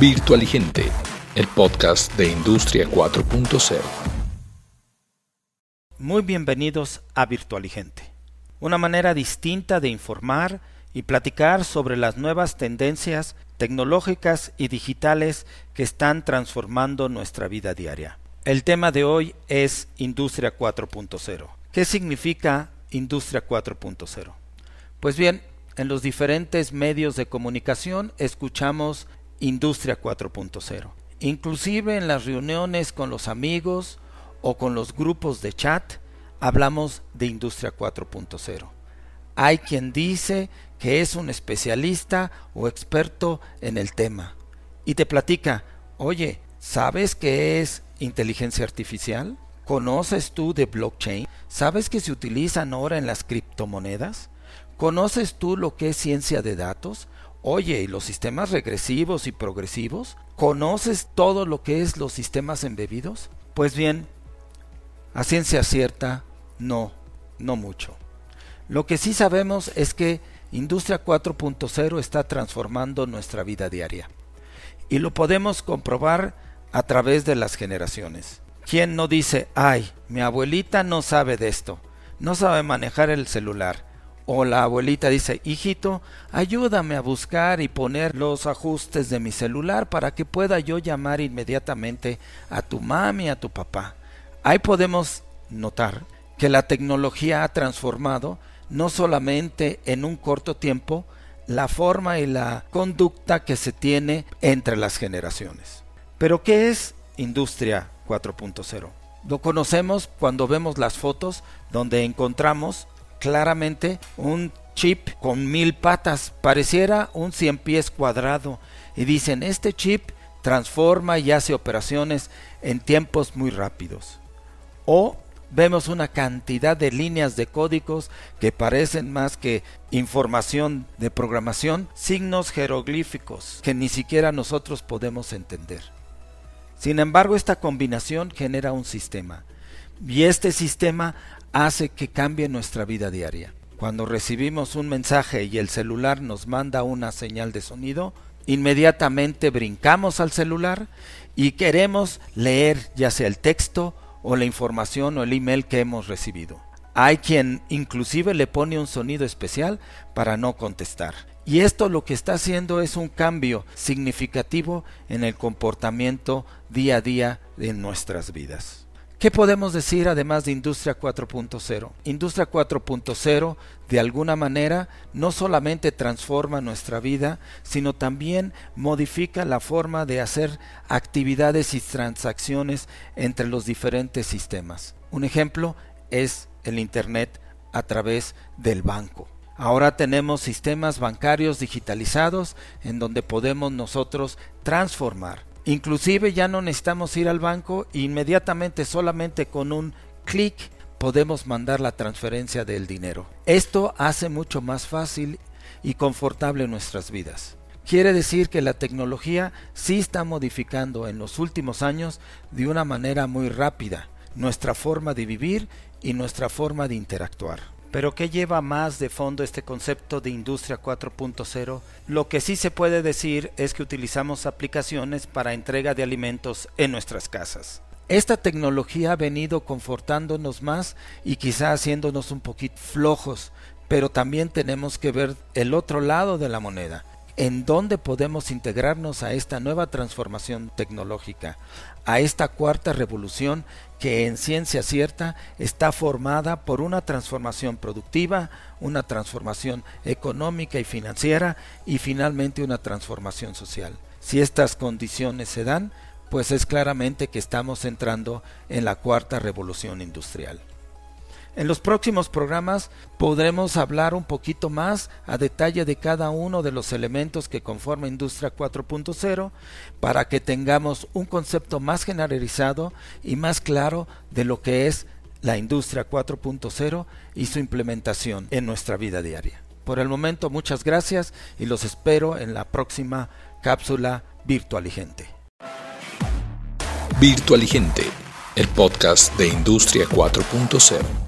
Virtualigente, el podcast de Industria 4.0. Muy bienvenidos a Virtualigente, una manera distinta de informar y platicar sobre las nuevas tendencias tecnológicas y digitales que están transformando nuestra vida diaria. El tema de hoy es Industria 4.0. ¿Qué significa Industria 4.0? Pues bien, en los diferentes medios de comunicación escuchamos Industria 4.0. Inclusive en las reuniones con los amigos o con los grupos de chat hablamos de Industria 4.0. Hay quien dice que es un especialista o experto en el tema y te platica, oye, ¿sabes qué es inteligencia artificial? ¿Conoces tú de blockchain? ¿Sabes que se utilizan ahora en las criptomonedas? ¿Conoces tú lo que es ciencia de datos? Oye, ¿y los sistemas regresivos y progresivos? ¿Conoces todo lo que es los sistemas embebidos? Pues bien, a ciencia cierta, no, no mucho. Lo que sí sabemos es que Industria 4.0 está transformando nuestra vida diaria. Y lo podemos comprobar a través de las generaciones. ¿Quién no dice, ay, mi abuelita no sabe de esto, no sabe manejar el celular? O la abuelita dice, hijito, ayúdame a buscar y poner los ajustes de mi celular para que pueda yo llamar inmediatamente a tu mami, a tu papá. Ahí podemos notar que la tecnología ha transformado no solamente en un corto tiempo la forma y la conducta que se tiene entre las generaciones. Pero ¿qué es Industria 4.0? Lo conocemos cuando vemos las fotos donde encontramos claramente un chip con mil patas, pareciera un cien pies cuadrado, y dicen, este chip transforma y hace operaciones en tiempos muy rápidos. O vemos una cantidad de líneas de códigos que parecen más que información de programación, signos jeroglíficos que ni siquiera nosotros podemos entender. Sin embargo, esta combinación genera un sistema. Y este sistema hace que cambie nuestra vida diaria. Cuando recibimos un mensaje y el celular nos manda una señal de sonido, inmediatamente brincamos al celular y queremos leer ya sea el texto o la información o el email que hemos recibido. Hay quien inclusive le pone un sonido especial para no contestar. Y esto lo que está haciendo es un cambio significativo en el comportamiento día a día de nuestras vidas. ¿Qué podemos decir además de Industria 4.0? Industria 4.0 de alguna manera no solamente transforma nuestra vida, sino también modifica la forma de hacer actividades y transacciones entre los diferentes sistemas. Un ejemplo es el Internet a través del banco. Ahora tenemos sistemas bancarios digitalizados en donde podemos nosotros transformar Inclusive ya no necesitamos ir al banco inmediatamente solamente con un clic podemos mandar la transferencia del dinero. Esto hace mucho más fácil y confortable nuestras vidas. Quiere decir que la tecnología sí está modificando en los últimos años de una manera muy rápida nuestra forma de vivir y nuestra forma de interactuar. Pero ¿qué lleva más de fondo este concepto de industria 4.0? Lo que sí se puede decir es que utilizamos aplicaciones para entrega de alimentos en nuestras casas. Esta tecnología ha venido confortándonos más y quizá haciéndonos un poquito flojos, pero también tenemos que ver el otro lado de la moneda en dónde podemos integrarnos a esta nueva transformación tecnológica, a esta cuarta revolución que en ciencia cierta está formada por una transformación productiva, una transformación económica y financiera y finalmente una transformación social. Si estas condiciones se dan, pues es claramente que estamos entrando en la cuarta revolución industrial. En los próximos programas podremos hablar un poquito más a detalle de cada uno de los elementos que conforma Industria 4.0 para que tengamos un concepto más generalizado y más claro de lo que es la Industria 4.0 y su implementación en nuestra vida diaria. Por el momento muchas gracias y los espero en la próxima cápsula Virtualigente. Virtualigente, el podcast de Industria 4.0.